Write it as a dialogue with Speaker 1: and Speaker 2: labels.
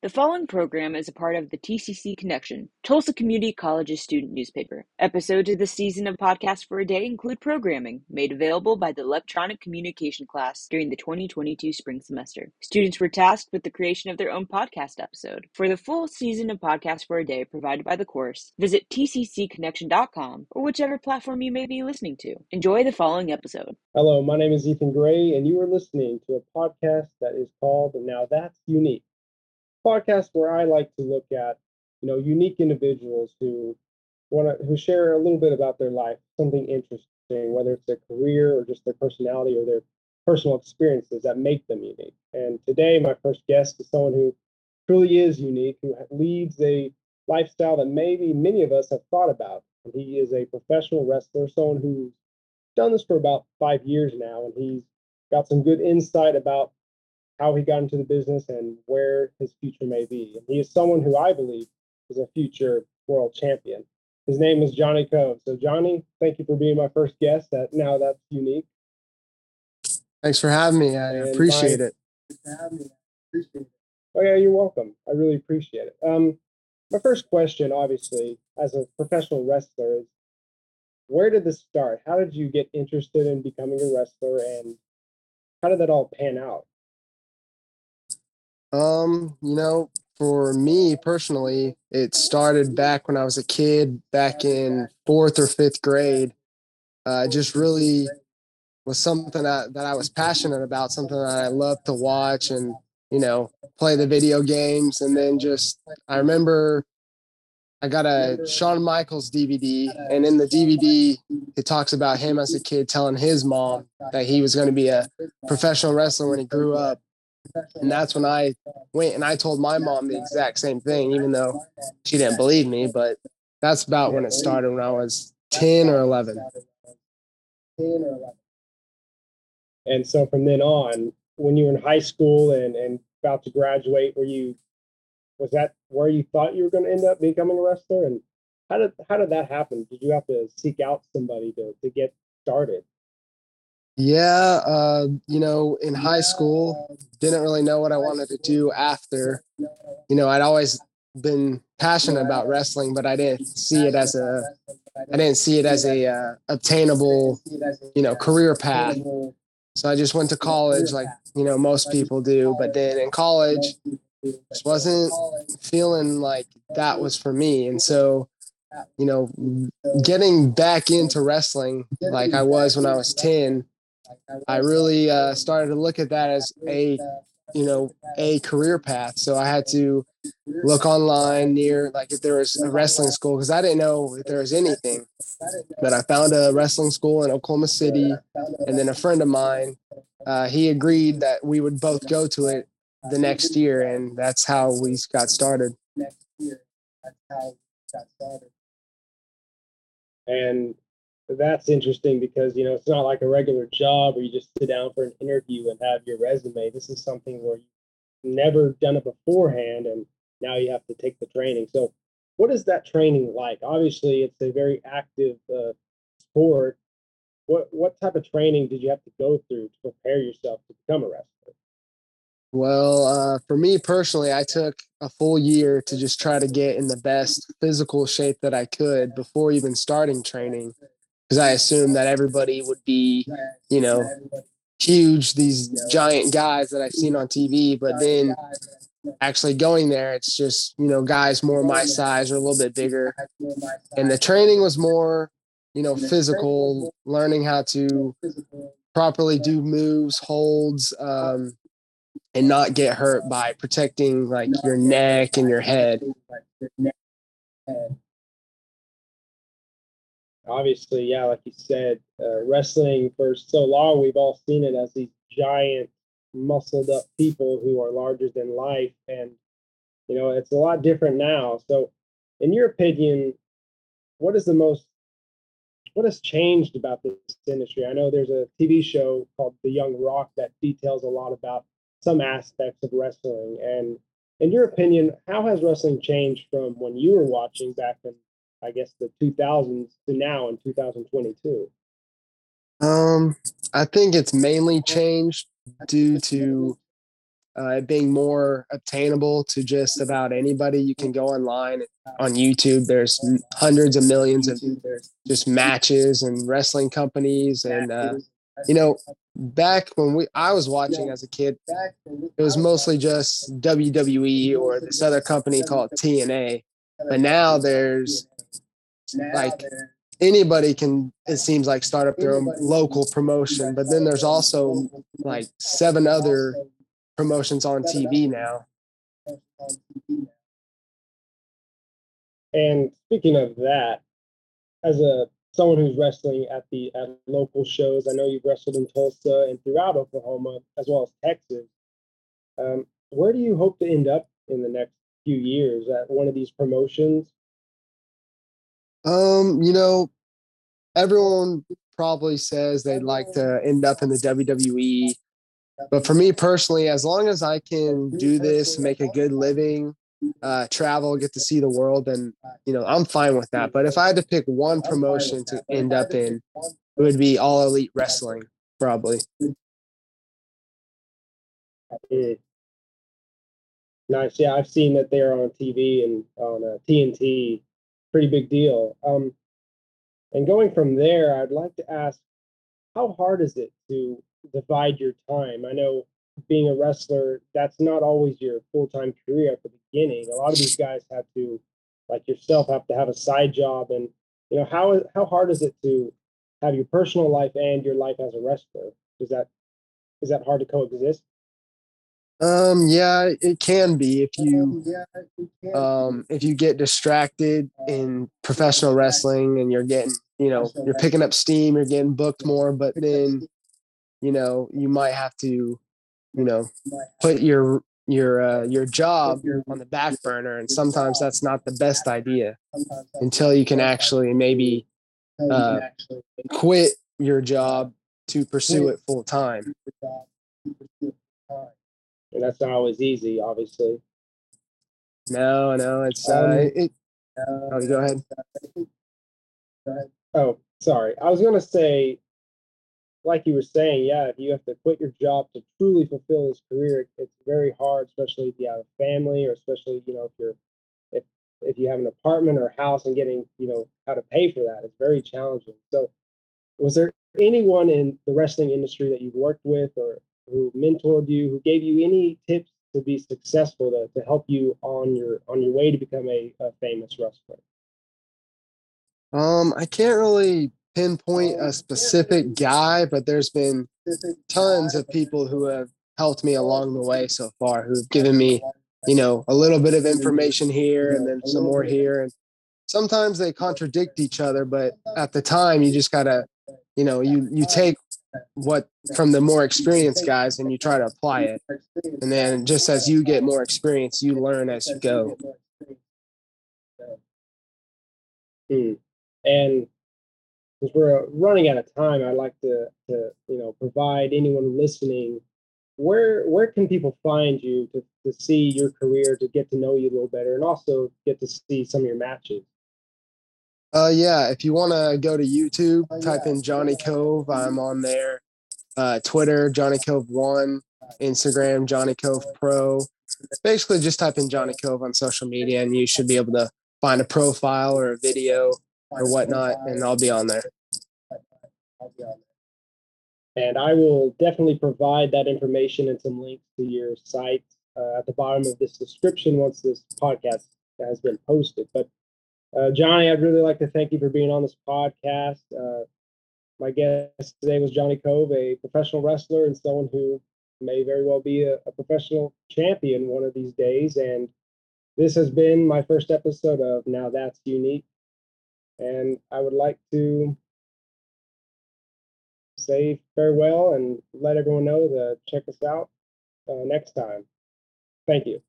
Speaker 1: The following program is a part of the TCC Connection, Tulsa Community College's student newspaper. Episodes of the season of Podcast for a Day include programming made available by the Electronic Communication class during the 2022 spring semester. Students were tasked with the creation of their own podcast episode. For the full season of Podcast for a Day provided by the course, visit tccconnection.com or whichever platform you may be listening to. Enjoy the following episode.
Speaker 2: Hello, my name is Ethan Gray, and you are listening to a podcast that is called Now That's Unique podcast where I like to look at, you know, unique individuals who want to who share a little bit about their life, something interesting, whether it's their career or just their personality or their personal experiences that make them unique. And today, my first guest is someone who truly is unique, who leads a lifestyle that maybe many of us have thought about. And he is a professional wrestler, someone who's done this for about five years now, and he's got some good insight about how he got into the business and where his future may be. And he is someone who I believe is a future world champion. His name is Johnny Kove. So, Johnny, thank you for being my first guest. That now that's unique.
Speaker 3: Thanks for having me. I and appreciate it.
Speaker 2: Oh yeah, you're welcome. I really appreciate it. Um, my first question, obviously, as a professional wrestler, is where did this start? How did you get interested in becoming a wrestler, and how did that all pan out?
Speaker 3: Um, you know, for me personally, it started back when I was a kid, back in fourth or fifth grade. Uh, just really was something that, that I was passionate about, something that I loved to watch and, you know, play the video games. And then just, I remember I got a Shawn Michaels DVD, and in the DVD, it talks about him as a kid telling his mom that he was going to be a professional wrestler when he grew up. And that's when I went and I told my mom the exact same thing, even though she didn't believe me. But that's about when it started when I was 10 or 11.
Speaker 2: And so from then on, when you were in high school and, and about to graduate, were you, was that where you thought you were going to end up becoming a wrestler? And how did, how did that happen? Did you have to seek out somebody to, to get started?
Speaker 3: Yeah, uh, you know, in high school, didn't really know what I wanted to do after. You know, I'd always been passionate about wrestling, but I didn't see it as a, I didn't see it as a uh, obtainable, you know, career path. So I just went to college, like you know most people do. But then in college, just wasn't feeling like that was for me, and so you know, getting back into wrestling like I was when I was ten I really uh, started to look at that as a, you know, a career path. So I had to look online near, like, if there was a wrestling school, because I didn't know if there was anything. But I found a wrestling school in Oklahoma City, and then a friend of mine, uh, he agreed that we would both go to it the next year, and that's how we got started.
Speaker 2: next And that's interesting because you know it's not like a regular job where you just sit down for an interview and have your resume. This is something where you've never done it beforehand, and now you have to take the training. So, what is that training like? Obviously, it's a very active uh, sport. What what type of training did you have to go through to prepare yourself to become a wrestler?
Speaker 3: Well, uh, for me personally, I took a full year to just try to get in the best physical shape that I could before even starting training because I assumed that everybody would be, you know, huge, these giant guys that I've seen on TV. But then actually going there, it's just, you know, guys more my size or a little bit bigger. And the training was more, you know, physical, learning how to properly do moves, holds, um, and not get hurt by protecting like your neck and your head
Speaker 2: obviously, yeah, like you said, uh, wrestling for so long, we've all seen it as these giant, muscled up people who are larger than life. And, you know, it's a lot different now. So, in your opinion, what is the most, what has changed about this industry? I know there's a TV show called The Young Rock that details a lot about some aspects of wrestling. And in your opinion, how has wrestling changed from when you were watching back in I guess the 2000s to now in 2022?
Speaker 3: Um, I think it's mainly changed due to uh, being more obtainable to just about anybody. You can go online on YouTube. There's hundreds of millions of just matches and wrestling companies, and uh, you know, back when we I was watching as a kid, it was mostly just WWE or this other company called TNA. But now there's like anybody can it seems like start up their own local promotion but then there's also like seven other promotions on tv now.
Speaker 2: And speaking of that as a someone who's wrestling at the at local shows i know you've wrestled in tulsa and throughout oklahoma as well as texas. Um, where do you hope to end up in the next few years at one of these promotions
Speaker 3: um, you know, everyone probably says they'd like to end up in the WWE. But for me personally, as long as I can do this, make a good living, uh, travel, get to see the world, then you know I'm fine with that. But if I had to pick one promotion to end up in, it would be All Elite Wrestling, probably.
Speaker 2: Mm. Nice. Yeah, I've seen that they're on TV and on uh, TNT pretty big deal. Um, and going from there, I'd like to ask, how hard is it to divide your time? I know being a wrestler, that's not always your full time career at the beginning. A lot of these guys have to, like yourself, have to have a side job. And you know, how how hard is it to have your personal life and your life as a wrestler? Is that is that hard to coexist?
Speaker 3: Um, yeah, it can be if you um if you get distracted in professional wrestling and you're getting, you know, you're picking up steam, you're getting booked more, but then you know, you might have to, you know, put your your uh, your job on the back burner and sometimes that's not the best idea until you can actually maybe uh, quit your job to pursue it full time
Speaker 2: and that's not always easy, obviously.
Speaker 3: No, no, it's uh, um, it, oh, go ahead.
Speaker 2: Oh, sorry. I was gonna say, like you were saying, yeah, if you have to quit your job to truly fulfill this career, it's very hard, especially if you have a family, or especially you know if you're if if you have an apartment or house and getting you know how to pay for that. It's very challenging. So, was there anyone in the wrestling industry that you've worked with or who mentored you, who gave you any tips to be successful to, to help you on your on your way to become a, a famous wrestler?
Speaker 3: Um, I can't really pinpoint a specific guy, but there's been tons of people who have helped me along the way so far, who've given me, you know, a little bit of information here and then some more here. And sometimes they contradict each other, but at the time you just gotta, you know, you you take what from the more experienced guys and you try to apply it. And then just as you get more experience, you learn as you go.
Speaker 2: Hmm. And because we're running out of time, I'd like to, to you know provide anyone listening where where can people find you to, to see your career, to get to know you a little better, and also get to see some of your matches?
Speaker 3: Uh, yeah, if you want to go to YouTube, oh, type in Johnny Kove. I'm on there. Uh, Twitter, Johnny Kove One. Instagram, Johnny Kove Pro. Basically, just type in Johnny Kove on social media, and you should be able to find a profile or a video or whatnot, and I'll be on there.
Speaker 2: And I will definitely provide that information and some links to your site uh, at the bottom of this description once this podcast has been posted. But uh, Johnny, I'd really like to thank you for being on this podcast. Uh, my guest today was Johnny Kove, a professional wrestler and someone who may very well be a, a professional champion one of these days. And this has been my first episode of Now That's Unique. And I would like to say farewell and let everyone know to check us out uh, next time. Thank you.